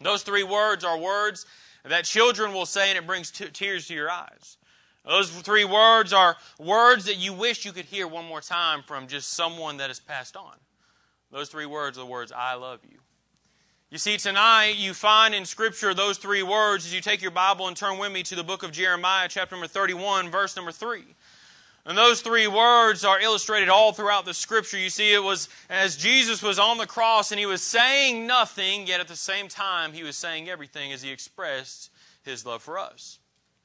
Those three words are words that children will say, and it brings t- tears to your eyes. Those three words are words that you wish you could hear one more time from just someone that has passed on. Those three words are the words, I love you. You see, tonight you find in Scripture those three words as you take your Bible and turn with me to the book of Jeremiah, chapter number 31, verse number 3. And those three words are illustrated all throughout the Scripture. You see, it was as Jesus was on the cross and he was saying nothing, yet at the same time he was saying everything as he expressed his love for us.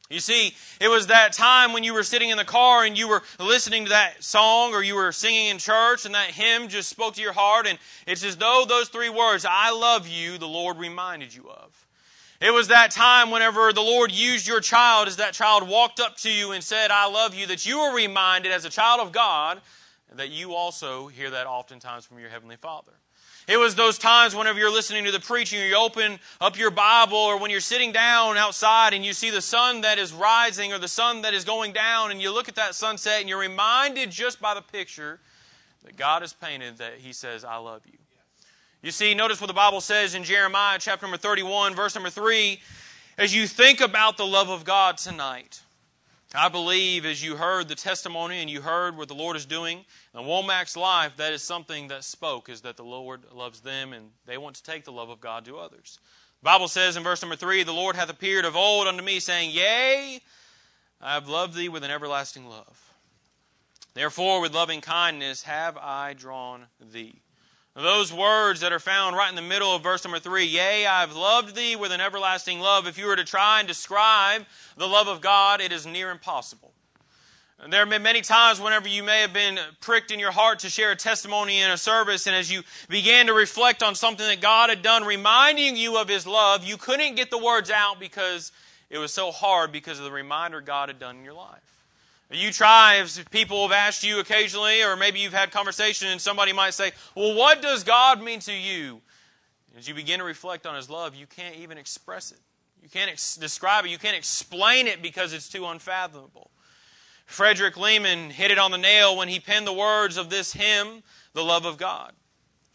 You see, it was that time when you were sitting in the car and you were listening to that song or you were singing in church and that hymn just spoke to your heart and it's as though those three words, I love you, the Lord reminded you of. It was that time whenever the Lord used your child as that child walked up to you and said, I love you, that you were reminded as a child of God that you also hear that oftentimes from your Heavenly Father. It was those times whenever you're listening to the preaching, or you open up your Bible, or when you're sitting down outside and you see the sun that is rising or the sun that is going down, and you look at that sunset and you're reminded just by the picture that God has painted that He says, I love you. You see, notice what the Bible says in Jeremiah chapter number 31, verse number 3. As you think about the love of God tonight, I believe as you heard the testimony and you heard what the Lord is doing in Womack's life, that is something that spoke, is that the Lord loves them and they want to take the love of God to others. The Bible says in verse number 3 The Lord hath appeared of old unto me, saying, Yea, I have loved thee with an everlasting love. Therefore, with loving kindness have I drawn thee. Those words that are found right in the middle of verse number three, yea, I've loved thee with an everlasting love. If you were to try and describe the love of God, it is near impossible. There have been many times whenever you may have been pricked in your heart to share a testimony in a service, and as you began to reflect on something that God had done, reminding you of His love, you couldn't get the words out because it was so hard because of the reminder God had done in your life. You if people have asked you occasionally, or maybe you've had conversation and somebody might say, Well, what does God mean to you? As you begin to reflect on His love, you can't even express it. You can't ex- describe it. You can't explain it because it's too unfathomable. Frederick Lehman hit it on the nail when he penned the words of this hymn, The Love of God.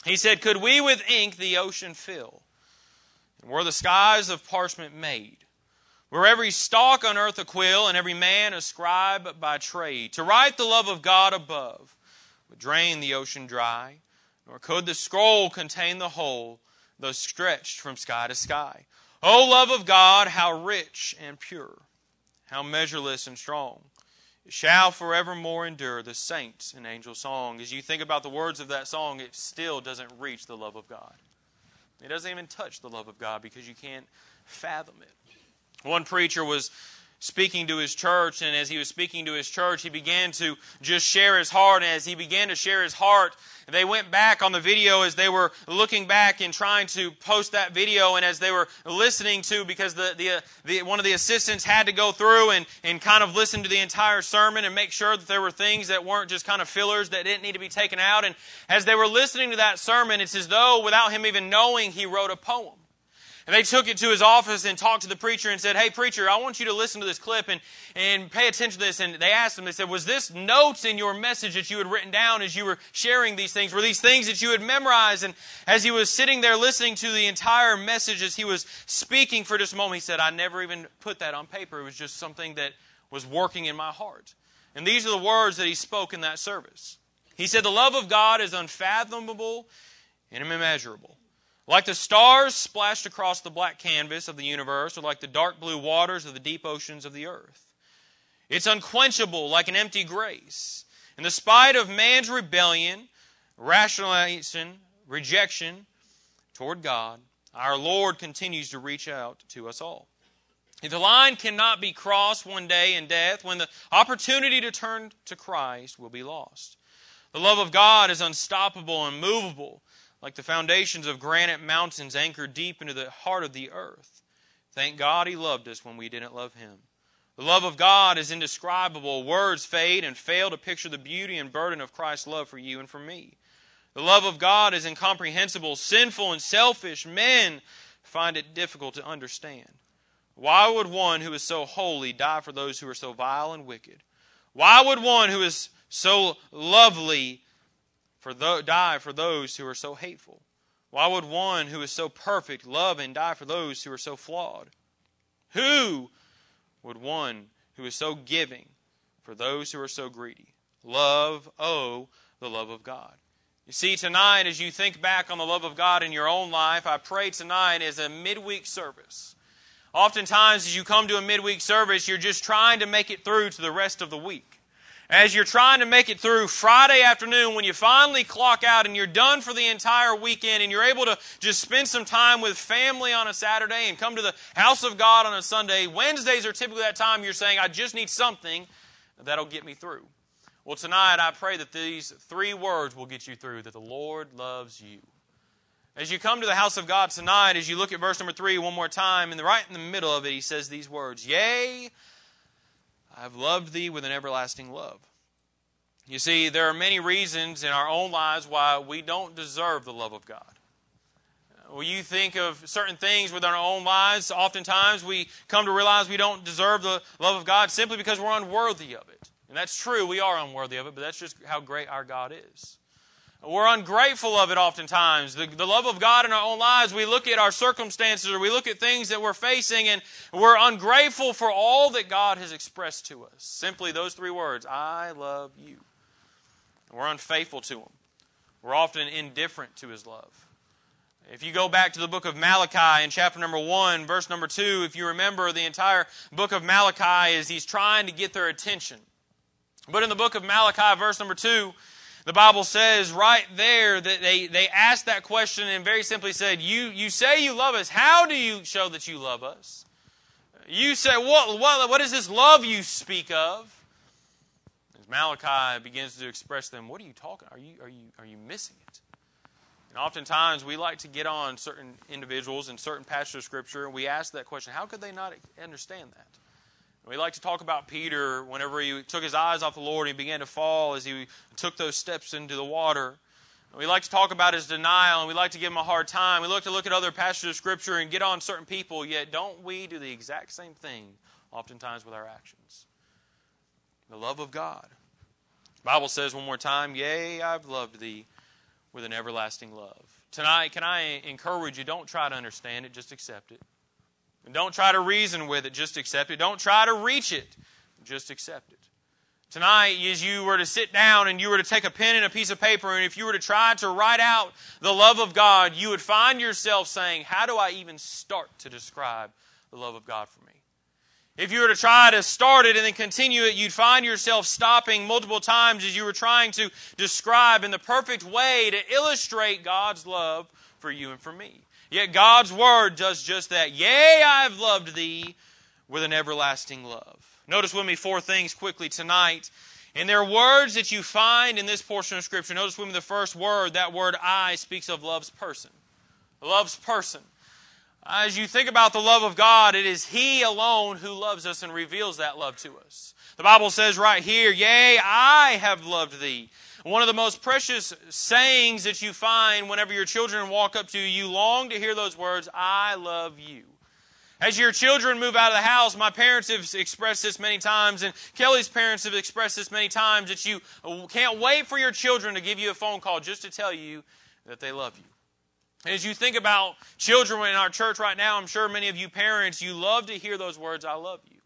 He said, Could we with ink the ocean fill? And were the skies of parchment made? Were every stalk on earth a quill, and every man a scribe by trade, to write the love of God above would drain the ocean dry, nor could the scroll contain the whole, though stretched from sky to sky. O love of God, how rich and pure, how measureless and strong. It shall forevermore endure the saints' and angels' song. As you think about the words of that song, it still doesn't reach the love of God. It doesn't even touch the love of God because you can't fathom it. One preacher was speaking to his church, and as he was speaking to his church, he began to just share his heart. And as he began to share his heart, they went back on the video as they were looking back and trying to post that video, and as they were listening to, because the, the, uh, the one of the assistants had to go through and, and kind of listen to the entire sermon and make sure that there were things that weren't just kind of fillers that didn't need to be taken out. And as they were listening to that sermon, it's as though without him even knowing, he wrote a poem. And they took it to his office and talked to the preacher and said, Hey, preacher, I want you to listen to this clip and, and pay attention to this. And they asked him, they said, Was this notes in your message that you had written down as you were sharing these things? Were these things that you had memorized? And as he was sitting there listening to the entire message as he was speaking for just a moment, he said, I never even put that on paper. It was just something that was working in my heart. And these are the words that he spoke in that service. He said, The love of God is unfathomable and immeasurable. Like the stars splashed across the black canvas of the universe, or like the dark blue waters of the deep oceans of the earth. It's unquenchable like an empty grace. In the spite of man's rebellion, rationalization, rejection toward God, our Lord continues to reach out to us all. If the line cannot be crossed one day in death, when the opportunity to turn to Christ will be lost. The love of God is unstoppable and movable like the foundations of granite mountains anchored deep into the heart of the earth. Thank God he loved us when we didn't love him. The love of God is indescribable. Words fade and fail to picture the beauty and burden of Christ's love for you and for me. The love of God is incomprehensible. Sinful and selfish men find it difficult to understand. Why would one who is so holy die for those who are so vile and wicked? Why would one who is so lovely for th- die for those who are so hateful? Why would one who is so perfect love and die for those who are so flawed? Who would one who is so giving for those who are so greedy? Love, oh, the love of God. You see, tonight, as you think back on the love of God in your own life, I pray tonight is a midweek service. Oftentimes, as you come to a midweek service, you're just trying to make it through to the rest of the week as you're trying to make it through Friday afternoon when you finally clock out and you're done for the entire weekend and you're able to just spend some time with family on a Saturday and come to the house of God on a Sunday. Wednesdays are typically that time you're saying, I just need something that'll get me through. Well, tonight I pray that these three words will get you through that the Lord loves you. As you come to the house of God tonight, as you look at verse number three one more time, and right in the middle of it, he says these words Yea, I've loved thee with an everlasting love. You see, there are many reasons in our own lives why we don't deserve the love of God. When you think of certain things within our own lives, oftentimes we come to realize we don't deserve the love of God simply because we're unworthy of it. And that's true, we are unworthy of it, but that's just how great our God is. We're ungrateful of it oftentimes. The, the love of God in our own lives, we look at our circumstances or we look at things that we're facing and we're ungrateful for all that God has expressed to us. Simply those three words I love you. We're unfaithful to Him. We're often indifferent to His love. If you go back to the book of Malachi in chapter number 1, verse number 2, if you remember, the entire book of Malachi is he's trying to get their attention. But in the book of Malachi, verse number 2, the Bible says right there that they, they asked that question and very simply said, you, you say you love us. How do you show that you love us? You say, what, what, what is this love you speak of? As Malachi begins to express them, what are you talking? Are you, are you, are you missing it? And oftentimes we like to get on certain individuals and certain passages of Scripture and we ask that question, how could they not understand that? We like to talk about Peter whenever he took his eyes off the Lord and he began to fall as he took those steps into the water. We like to talk about his denial and we like to give him a hard time. We like to look at other passages of Scripture and get on certain people, yet don't we do the exact same thing oftentimes with our actions? The love of God. The Bible says one more time, Yea, I've loved thee with an everlasting love. Tonight, can I encourage you, don't try to understand it, just accept it. And don't try to reason with it, just accept it. Don't try to reach it, just accept it. Tonight, as you were to sit down and you were to take a pen and a piece of paper, and if you were to try to write out the love of God, you would find yourself saying, How do I even start to describe the love of God for me? If you were to try to start it and then continue it, you'd find yourself stopping multiple times as you were trying to describe in the perfect way to illustrate God's love for you and for me. Yet God's word does just that. Yea, I have loved thee with an everlasting love. Notice with me four things quickly tonight. And there are words that you find in this portion of Scripture. Notice with me the first word, that word I speaks of love's person. Love's person. Uh, as you think about the love of God, it is He alone who loves us and reveals that love to us. The Bible says right here, Yea, I have loved thee one of the most precious sayings that you find whenever your children walk up to you, you long to hear those words, I love you. As your children move out of the house, my parents have expressed this many times, and Kelly's parents have expressed this many times that you can't wait for your children to give you a phone call just to tell you that they love you. As you think about children in our church right now, I'm sure many of you parents, you love to hear those words, I love you.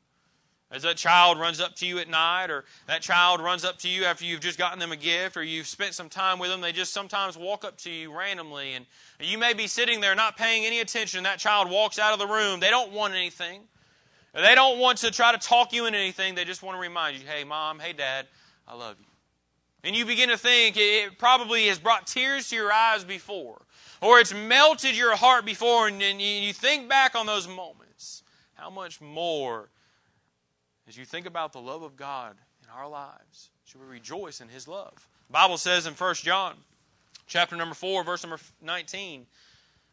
As that child runs up to you at night, or that child runs up to you after you've just gotten them a gift, or you've spent some time with them, they just sometimes walk up to you randomly, and you may be sitting there not paying any attention. That child walks out of the room. They don't want anything. They don't want to try to talk you into anything. They just want to remind you, hey, mom, hey, dad, I love you. And you begin to think it probably has brought tears to your eyes before, or it's melted your heart before, and you think back on those moments. How much more as you think about the love of God in our lives, should we rejoice in His love? The Bible says in 1 John, chapter number 4, verse number 19,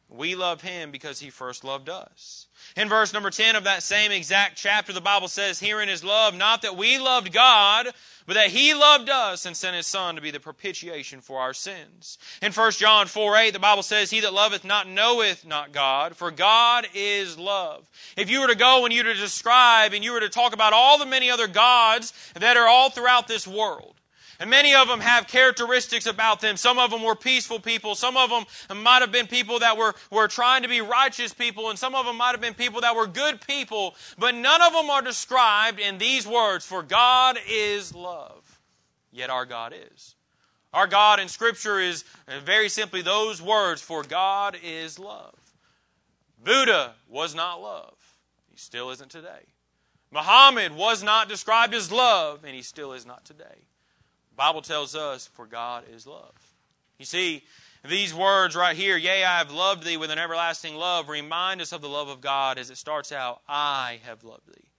we love him because he first loved us. In verse number 10 of that same exact chapter, the Bible says, Herein is love, not that we loved God, but that he loved us and sent his Son to be the propitiation for our sins. In 1 John 4 8, the Bible says, He that loveth not knoweth not God, for God is love. If you were to go and you were to describe and you were to talk about all the many other gods that are all throughout this world, And many of them have characteristics about them. Some of them were peaceful people. Some of them might have been people that were, were trying to be righteous people. And some of them might have been people that were good people. But none of them are described in these words For God is love. Yet our God is. Our God in Scripture is uh, very simply those words For God is love. Buddha was not love. He still isn't today. Muhammad was not described as love, and he still is not today. Bible tells us, for God is love. You see, these words right here, yea, I have loved thee with an everlasting love, remind us of the love of God as it starts out, I have loved thee.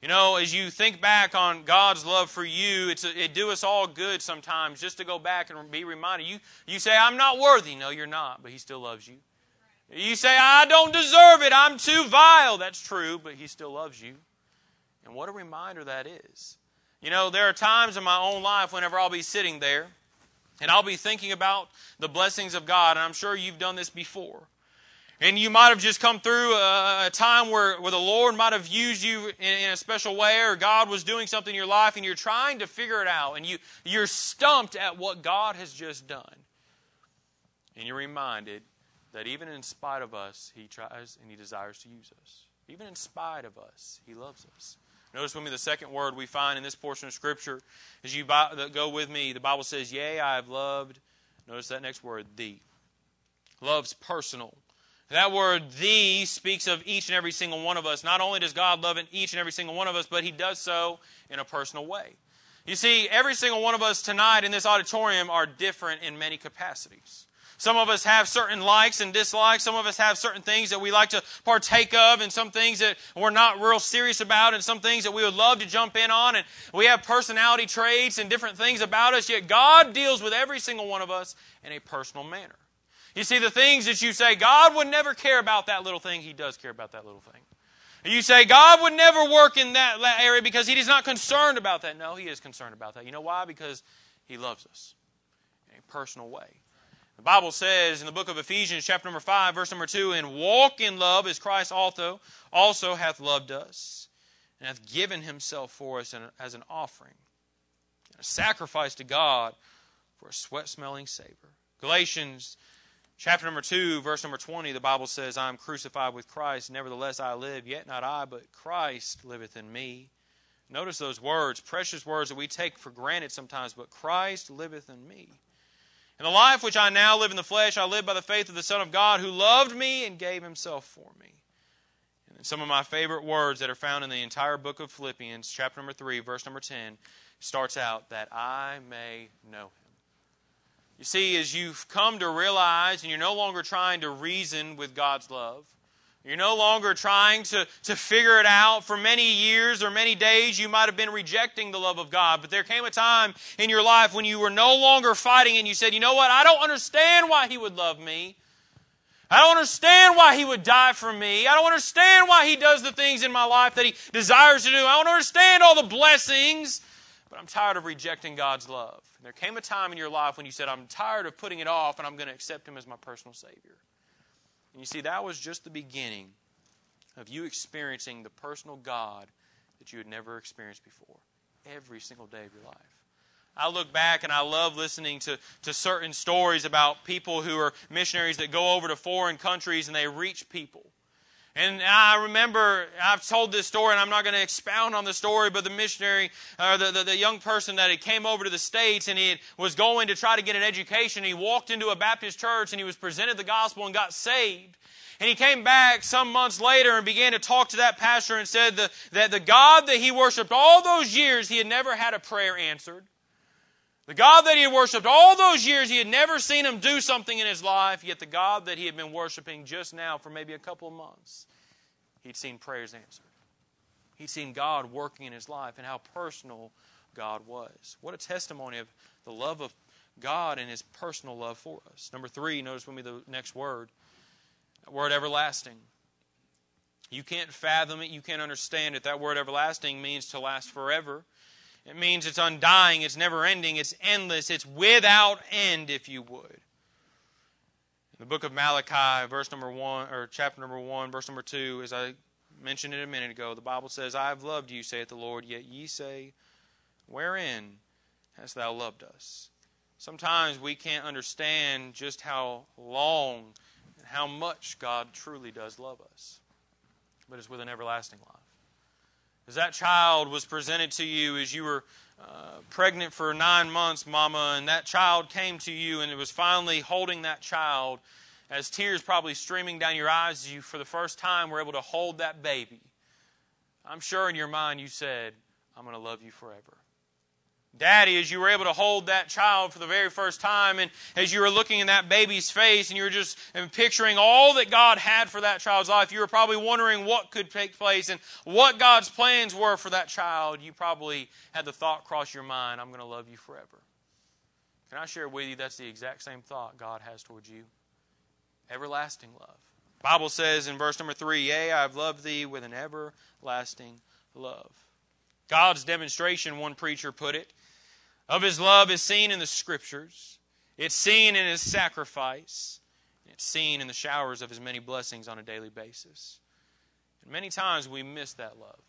You know, as you think back on God's love for you, it's a, it do us all good sometimes just to go back and be reminded. You, you say, I'm not worthy. No, you're not, but He still loves you. You say, I don't deserve it. I'm too vile. That's true, but He still loves you. And what a reminder that is. You know, there are times in my own life whenever I'll be sitting there and I'll be thinking about the blessings of God, and I'm sure you've done this before. And you might have just come through a, a time where, where the Lord might have used you in, in, a special way, or God was doing something in your life, and you're trying to figure it out, and you, you're stumped at what God has just done. And you're reminded that even in spite of us, He tries and He desires to use us. Even in spite of us, He loves us. Notice with me the second word we find in this portion of Scripture. As you go with me, the Bible says, Yea, I have loved. Notice that next word, thee. Love's personal. That word, thee, speaks of each and every single one of us. Not only does God love in each and every single one of us, but He does so in a personal way. You see, every single one of us tonight in this auditorium are different in many capacities. Some of us have certain likes and dislikes. Some of us have certain things that we like to partake of, and some things that we're not real serious about, and some things that we would love to jump in on. And we have personality traits and different things about us, yet God deals with every single one of us in a personal manner. You see, the things that you say, God would never care about that little thing, He does care about that little thing. You say, God would never work in that area because He is not concerned about that. No, He is concerned about that. You know why? Because He loves us in a personal way. The Bible says in the book of Ephesians, chapter number 5, verse number 2, and walk in love as Christ also, also hath loved us, and hath given himself for us as an offering, a sacrifice to God for a sweat smelling savor. Galatians chapter number 2, verse number 20, the Bible says, I am crucified with Christ, nevertheless I live, yet not I, but Christ liveth in me. Notice those words, precious words that we take for granted sometimes, but Christ liveth in me. And the life which I now live in the flesh, I live by the faith of the Son of God who loved me and gave himself for me. And some of my favorite words that are found in the entire book of Philippians, chapter number 3, verse number 10, starts out, that I may know him. You see, as you've come to realize and you're no longer trying to reason with God's love, you're no longer trying to, to figure it out. For many years or many days, you might have been rejecting the love of God. But there came a time in your life when you were no longer fighting and you said, you know what? I don't understand why He would love me. I don't understand why He would die for me. I don't understand why He does the things in my life that He desires to do. I don't understand all the blessings, but I'm tired of rejecting God's love. And there came a time in your life when you said, I'm tired of putting it off and I'm going to accept Him as my personal Savior. And you see, that was just the beginning of you experiencing the personal God that you had never experienced before, every single day of your life. I look back and I love listening to, to certain stories about people who are missionaries that go over to foreign countries and they reach people. And I remember, I've told this story, and I'm not going to expound on the story, but the missionary, or the, the, the, young person that had came over to the States and he was going to try to get an education. He walked into a Baptist church and he was presented the gospel and got saved. And he came back some months later and began to talk to that pastor and said the, that the God that he worshiped all those years, he had never had a prayer answered. The God that he had worshiped all those years, he had never seen him do something in his life, yet the God that he had been worshiping just now for maybe a couple of months, he'd seen prayers answered. He'd seen God working in his life and how personal God was. What a testimony of the love of God and his personal love for us. Number three, notice with me the next word word everlasting. You can't fathom it, you can't understand it. That word everlasting means to last forever. It means it's undying, it's never ending, it's endless, it's without end, if you would. In the book of Malachi, verse number one, or chapter number one, verse number two, as I mentioned it a minute ago, the Bible says, I have loved you, saith the Lord, yet ye say, Wherein hast thou loved us. Sometimes we can't understand just how long and how much God truly does love us. But it's with an everlasting love. As that child was presented to you as you were uh, pregnant for nine months, Mama, and that child came to you and it was finally holding that child as tears probably streaming down your eyes you, for the first time, were able to hold that baby. I'm sure in your mind you said, I'm going to love you forever. Daddy, as you were able to hold that child for the very first time, and as you were looking in that baby's face and you were just picturing all that God had for that child's life, you were probably wondering what could take place and what God's plans were for that child. You probably had the thought cross your mind, I'm going to love you forever. Can I share with you that's the exact same thought God has towards you? Everlasting love. Bible says in verse number 3, Yea, I have loved thee with an everlasting love. God's demonstration, one preacher put it, of his love is seen in the scriptures. It's seen in his sacrifice. It's seen in the showers of his many blessings on a daily basis. And many times we miss that love.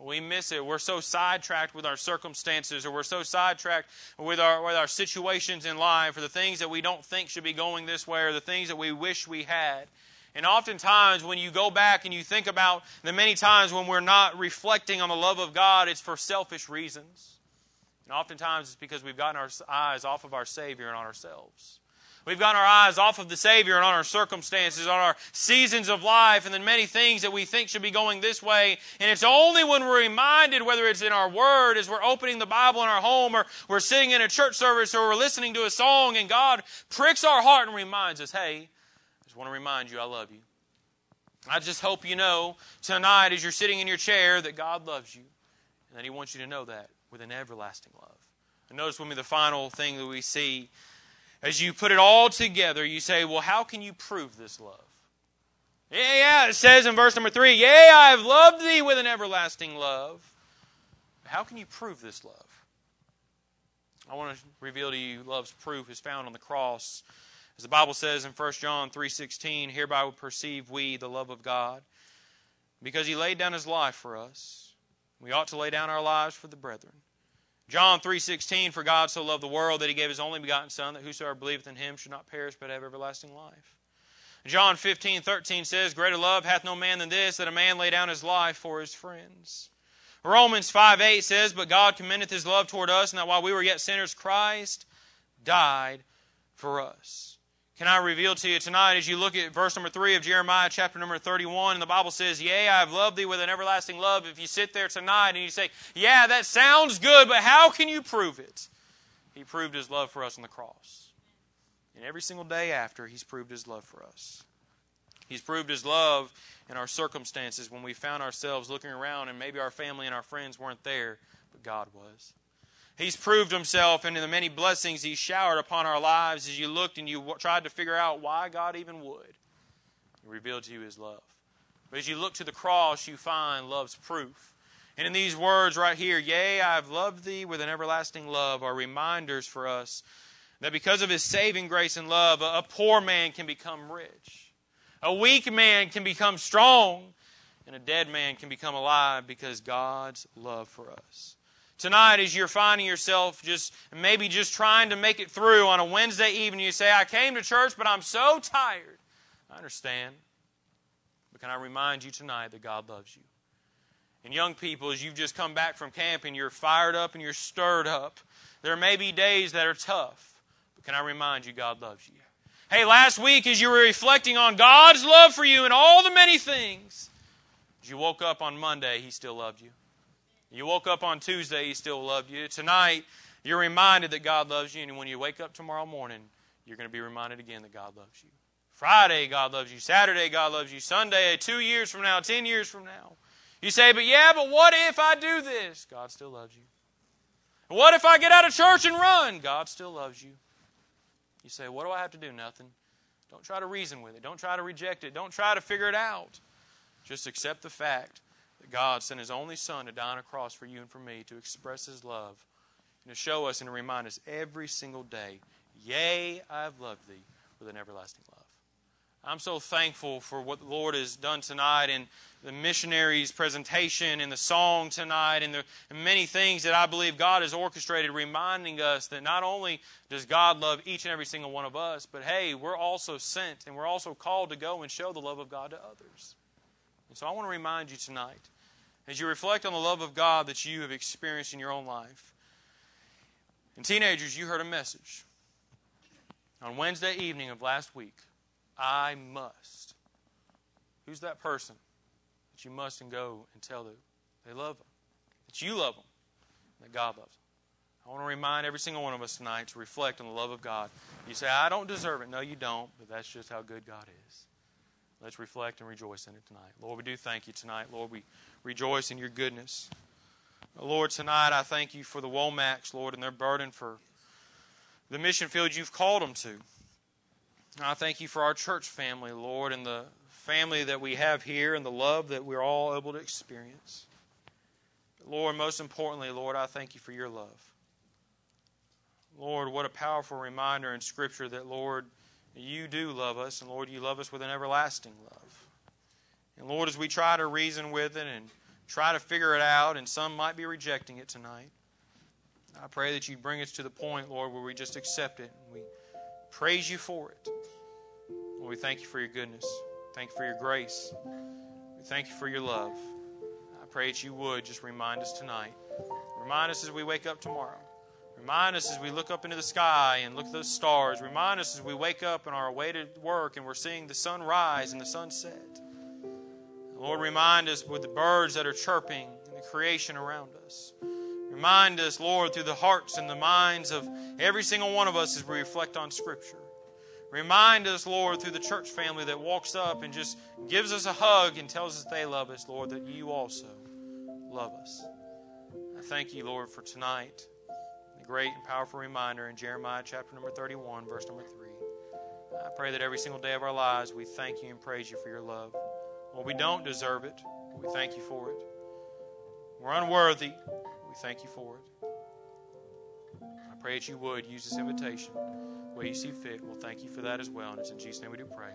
We miss it. We're so sidetracked with our circumstances, or we're so sidetracked with our, with our situations in life, or the things that we don't think should be going this way, or the things that we wish we had. And oftentimes, when you go back and you think about the many times when we're not reflecting on the love of God, it's for selfish reasons. And oftentimes it's because we've gotten our eyes off of our Savior and on ourselves. We've gotten our eyes off of the Savior and on our circumstances, on our seasons of life, and then many things that we think should be going this way. And it's only when we're reminded, whether it's in our Word, as we're opening the Bible in our home, or we're sitting in a church service, or we're listening to a song, and God pricks our heart and reminds us, hey, I just want to remind you I love you. I just hope you know tonight as you're sitting in your chair that God loves you, and that He wants you to know that with an everlasting love. And notice with me the final thing that we see. As you put it all together, you say, well, how can you prove this love? Yeah, yeah, it says in verse number three, Yea, I have loved thee with an everlasting love. How can you prove this love? I want to reveal to you love's proof is found on the cross. As the Bible says in 1 John 3:16, hereby we perceive we the love of God, because he laid down his life for us. We ought to lay down our lives for the brethren. John 3:16 For God so loved the world that he gave his only begotten son that whosoever believeth in him should not perish but have everlasting life. John 15:13 says greater love hath no man than this that a man lay down his life for his friends. Romans 5:8 says but God commendeth his love toward us and that while we were yet sinners Christ died for us. Can I reveal to you tonight as you look at verse number 3 of Jeremiah chapter number 31 and the Bible says, Yea, I have loved thee with an everlasting love. If you sit there tonight and you say, Yeah, that sounds good, but how can you prove it? He proved his love for us on the cross. And every single day after, he's proved his love for us. He's proved his love in our circumstances when we found ourselves looking around and maybe our family and our friends weren't there, but God was. He's proved himself in the many blessings he's showered upon our lives as you looked and you tried to figure out why God even would. He revealed to you his love. But as you look to the cross, you find love's proof. And in these words right here, Yea, I have loved thee with an everlasting love, are reminders for us that because of his saving grace and love, a poor man can become rich. A weak man can become strong. And a dead man can become alive because God's love for us tonight as you're finding yourself just maybe just trying to make it through on a Wednesday evening, you say, I came to church, but I'm so tired. I understand. But can I remind you tonight that God loves you? And young people, as you've just come back from camp and you're fired up and you're stirred up, there may be days that are tough. But can I remind you, God loves you? Hey, last week as you were reflecting on God's love for you and all the many things, as you woke up on Monday, He still loved you. You woke up on Tuesday, He still loved you. Tonight, you're reminded that God loves you, and when you wake up tomorrow morning, you're going to be reminded again that God loves you. Friday, God loves you. Saturday, God loves you. Sunday, two years from now, ten years from now. You say, but yeah, but what if I do this? God still loves you. What if I get out of church and run? God still loves you. You say, what do I have to do? Nothing. Don't try to reason with it. Don't try to reject it. Don't try to figure it out. Just accept the fact that God sent His only Son to die on a cross for you and for me to express His love and to show us and to remind us every single day, Yea, I have loved thee with an everlasting love. I'm so thankful for what the Lord has done tonight and the missionaries' presentation and the song tonight and the and many things that I believe God has orchestrated, reminding us that not only does God love each and every single one of us, but hey, we're also sent and we're also called to go and show the love of God to others. And so I want to remind you tonight, as you reflect on the love of God that you have experienced in your own life. And teenagers, you heard a message on Wednesday evening of last week. I must. Who's that person that you must and go and tell that they love them, that you love them, that God loves them? I want to remind every single one of us tonight to reflect on the love of God. You say, I don't deserve it. No, you don't, but that's just how good God is. Let's reflect and rejoice in it tonight. Lord, we do thank you tonight. Lord, we rejoice in your goodness. Lord, tonight I thank you for the Womacks, Lord, and their burden for the mission field you've called them to. I thank you for our church family, Lord, and the family that we have here and the love that we're all able to experience. Lord, most importantly, Lord, I thank you for your love. Lord, what a powerful reminder in Scripture that, Lord, you do love us, and Lord, you love us with an everlasting love. And Lord, as we try to reason with it and try to figure it out, and some might be rejecting it tonight, I pray that you bring us to the point, Lord, where we just accept it and we praise you for it. Lord, we thank you for your goodness. Thank you for your grace. We thank you for your love. I pray that you would just remind us tonight. Remind us as we wake up tomorrow. Remind us as we look up into the sky and look at those stars. Remind us as we wake up and are way to work and we're seeing the sun rise and the sun set. Lord, remind us with the birds that are chirping and the creation around us. Remind us, Lord, through the hearts and the minds of every single one of us as we reflect on Scripture. Remind us, Lord, through the church family that walks up and just gives us a hug and tells us they love us, Lord, that you also love us. I thank you, Lord, for tonight. The great and powerful reminder in Jeremiah chapter number 31, verse number 3. I pray that every single day of our lives we thank you and praise you for your love. Well, we don't deserve it, we thank you for it. We're unworthy, we thank you for it. I pray that you would use this invitation the way you see fit. We'll thank you for that as well. And it's in Jesus' name we do pray.